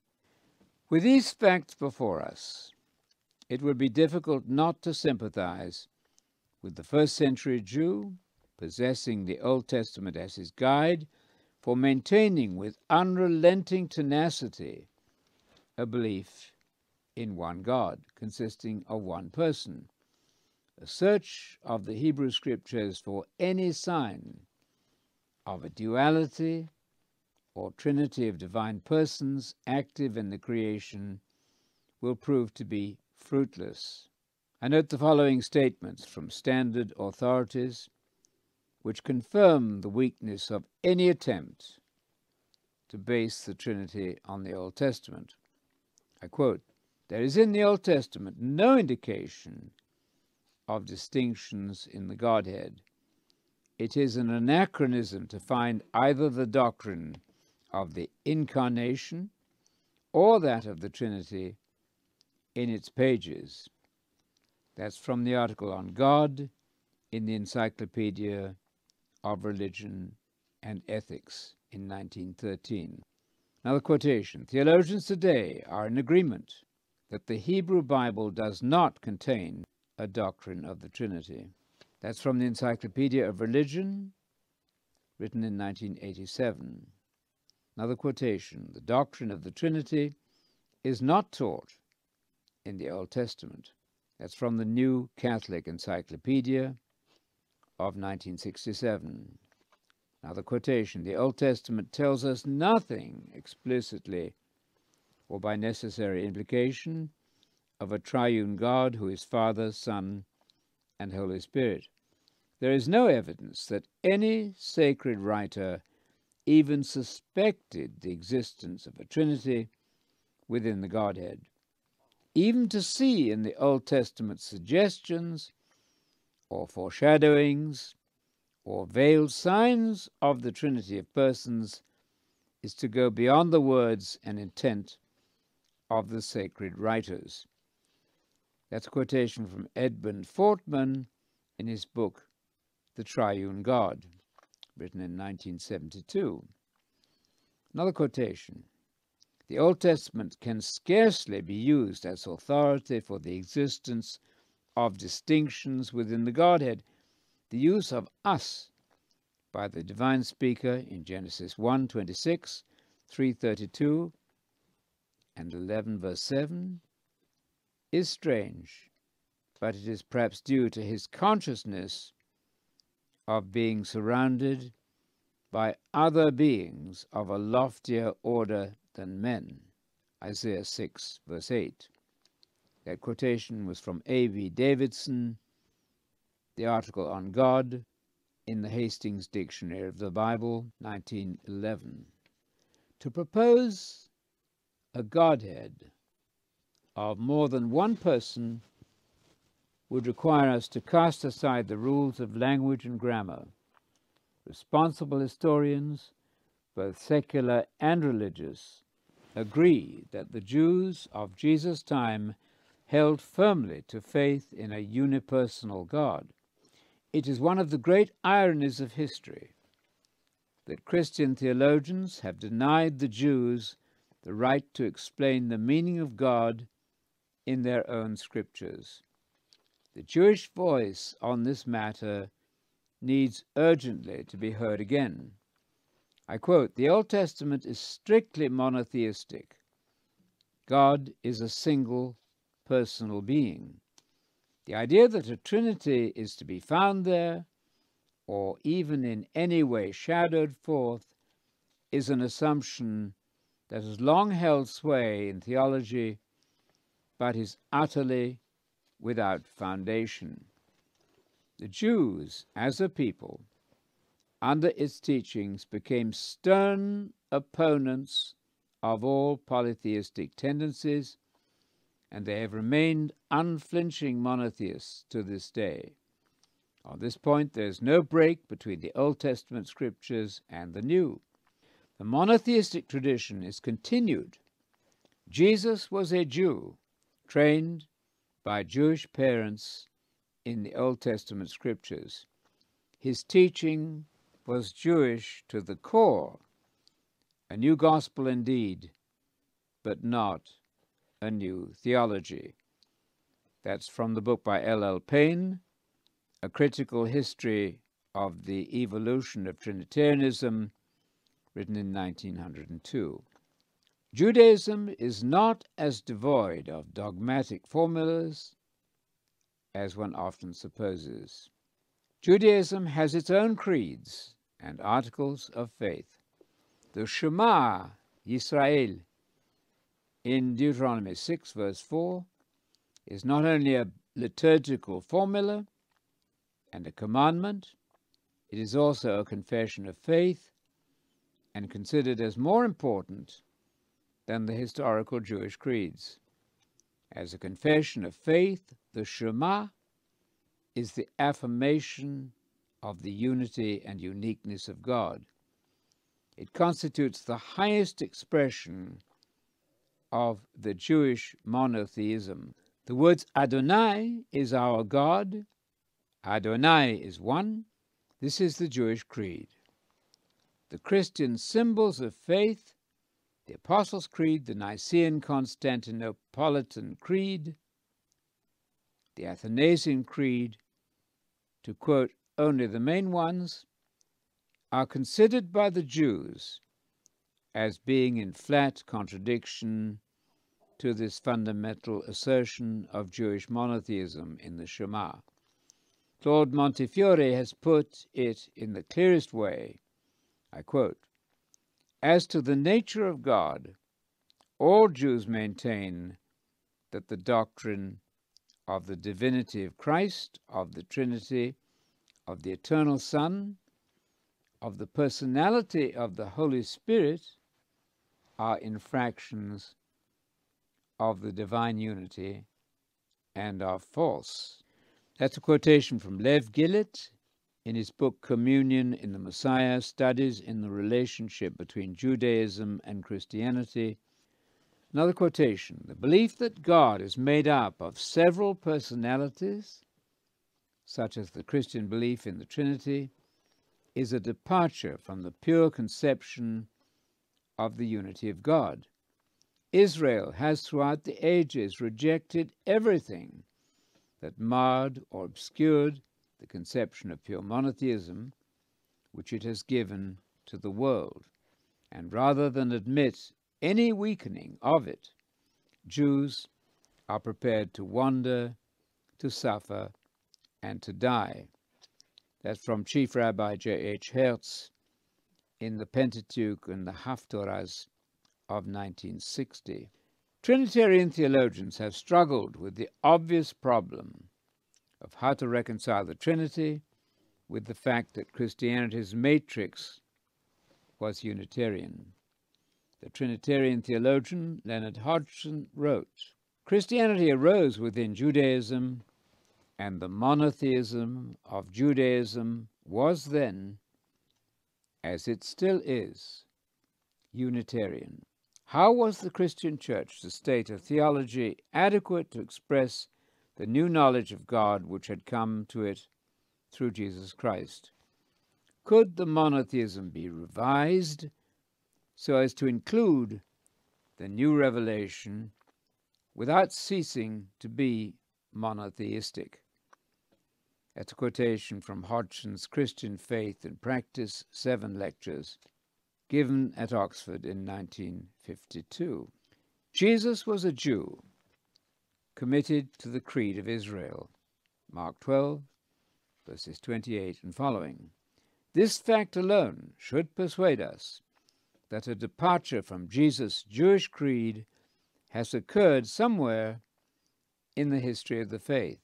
With these facts before us, it would be difficult not to sympathize with the first century Jew possessing the Old Testament as his guide for maintaining with unrelenting tenacity a belief in one God, consisting of one person. A search of the Hebrew Scriptures for any sign of a duality or trinity of divine persons active in the creation will prove to be fruitless. I note the following statements from standard authorities which confirm the weakness of any attempt to base the Trinity on the Old Testament. I quote, There is in the Old Testament no indication of distinctions in the Godhead. It is an anachronism to find either the doctrine of the Incarnation or that of the Trinity in its pages. That's from the article on God in the Encyclopedia of Religion and Ethics in 1913. Now, the quotation Theologians today are in agreement that the Hebrew Bible does not contain a doctrine of the Trinity. That's from the Encyclopedia of Religion, written in 1987. Another quotation The doctrine of the Trinity is not taught in the Old Testament. That's from the New Catholic Encyclopedia of 1967. Now, the quotation The Old Testament tells us nothing explicitly or by necessary implication of a triune God who is Father, Son, and Holy Spirit. There is no evidence that any sacred writer even suspected the existence of a Trinity within the Godhead. Even to see in the Old Testament suggestions or foreshadowings or veiled signs of the Trinity of persons is to go beyond the words and intent of the sacred writers. That's a quotation from Edmund Fortman in his book, The Triune God written in 1972. Another quotation The Old Testament can scarcely be used as authority for the existence of distinctions within the Godhead. The use of us by the divine speaker in Genesis 1 26, 332, and 11 verse 7 is strange, but it is perhaps due to his consciousness of being surrounded by other beings of a loftier order than men. Isaiah 6, verse 8. That quotation was from A.B. Davidson, the article on God in the Hastings Dictionary of the Bible, 1911. To propose a Godhead of more than one person would require us to cast aside the rules of language and grammar. Responsible historians, both secular and religious, agree that the Jews of Jesus' time held firmly to faith in a unipersonal God. It is one of the great ironies of history that Christian theologians have denied the Jews the right to explain the meaning of God in their own scriptures. The Jewish voice on this matter needs urgently to be heard again. I quote The Old Testament is strictly monotheistic. God is a single personal being. The idea that a trinity is to be found there or even in any way shadowed forth is an assumption that has long held sway in theology but is utterly without foundation. The Jews, as a people, under its teachings, became stern opponents of all polytheistic tendencies, and they have remained unflinching monotheists to this day. On this point, there is no break between the Old Testament scriptures and the New. The monotheistic tradition is continued. Jesus was a Jew, trained by Jewish parents in the Old Testament scriptures. His teaching was Jewish to the core, a new gospel indeed, but not a new theology. That's from the book by L. L. Paine, A Critical History of the Evolution of Trinitarianism, written in 1902. Judaism is not as devoid of dogmatic formulas as one often supposes. Judaism has its own creeds and articles of faith. The Shema Yisrael in Deuteronomy 6, verse 4, is not only a liturgical formula and a commandment, it is also a confession of faith and considered as more important than the historical Jewish creeds. As a confession of faith, the Shema is the affirmation of the unity and uniqueness of God. It constitutes the highest expression of the Jewish monotheism. The words Adonai is our God, Adonai is one. This is the Jewish creed. The Christian symbols of faith, the Apostles' Creed, the Nicene Constantinopolitan Creed, the Athanasian Creed, to quote only the main ones, are considered by the Jews as being in flat contradiction to this fundamental assertion of Jewish monotheism in the Shema. Claude Montefiore has put it in the clearest way. I quote As to the nature of God, all Jews maintain that the doctrine of the divinity of Christ, of the Trinity, of the eternal Son, of the personality of the Holy Spirit are infractions of the divine unity and are false. That's a quotation from Lev Gillet in his book Communion in the Messiah Studies in the Relationship Between Judaism and Christianity. Another quotation The belief that God is made up of several personalities, such as the Christian belief in the Trinity, is a departure from the pure conception of the unity of God. Israel has throughout the ages rejected everything that marred or obscured the conception of pure monotheism which it has given to the world, and rather than admit any weakening of it, Jews are prepared to wander, to suffer, and to die. That's from Chief Rabbi J. H. Hertz in the Pentateuch and the Haftorahs of 1960. Trinitarian theologians have struggled with the obvious problem of how to reconcile the Trinity with the fact that Christianity's matrix was Unitarian. The Trinitarian theologian Leonard Hodgson wrote Christianity arose within Judaism, and the monotheism of Judaism was then, as it still is, Unitarian. How was the Christian Church to state a theology adequate to express the new knowledge of God which had come to it through Jesus Christ? Could the monotheism be revised so as to include the new revelation without ceasing to be monotheistic? That's a quotation from Hodgson's Christian Faith and Practice, seven lectures, given at Oxford in 1952. Jesus was a Jew committed to the creed of Israel. Mark 12, verses 28 and following. This fact alone should persuade us that a departure from Jesus' Jewish creed has occurred somewhere in the history of the faith.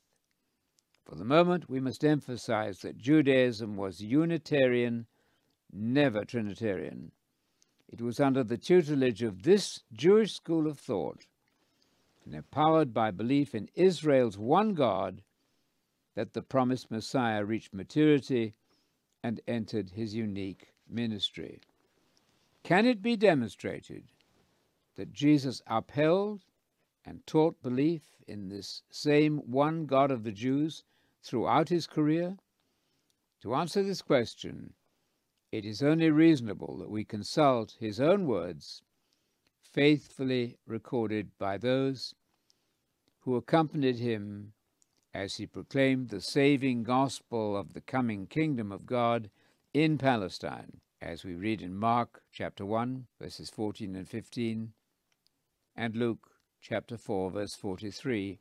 For the moment, we must emphasize that Judaism was Unitarian, never Trinitarian. It was under the tutelage of this Jewish school of thought and empowered by belief in Israel's one God that the promised Messiah reached maturity and entered his unique ministry. Can it be demonstrated that Jesus upheld and taught belief in this same one God of the Jews throughout his career? To answer this question, it is only reasonable that we consult his own words, faithfully recorded by those who accompanied him as he proclaimed the saving gospel of the coming kingdom of God in Palestine, as we read in Mark chapter 1, verses 14 and 15, and Luke chapter 4, verse 43.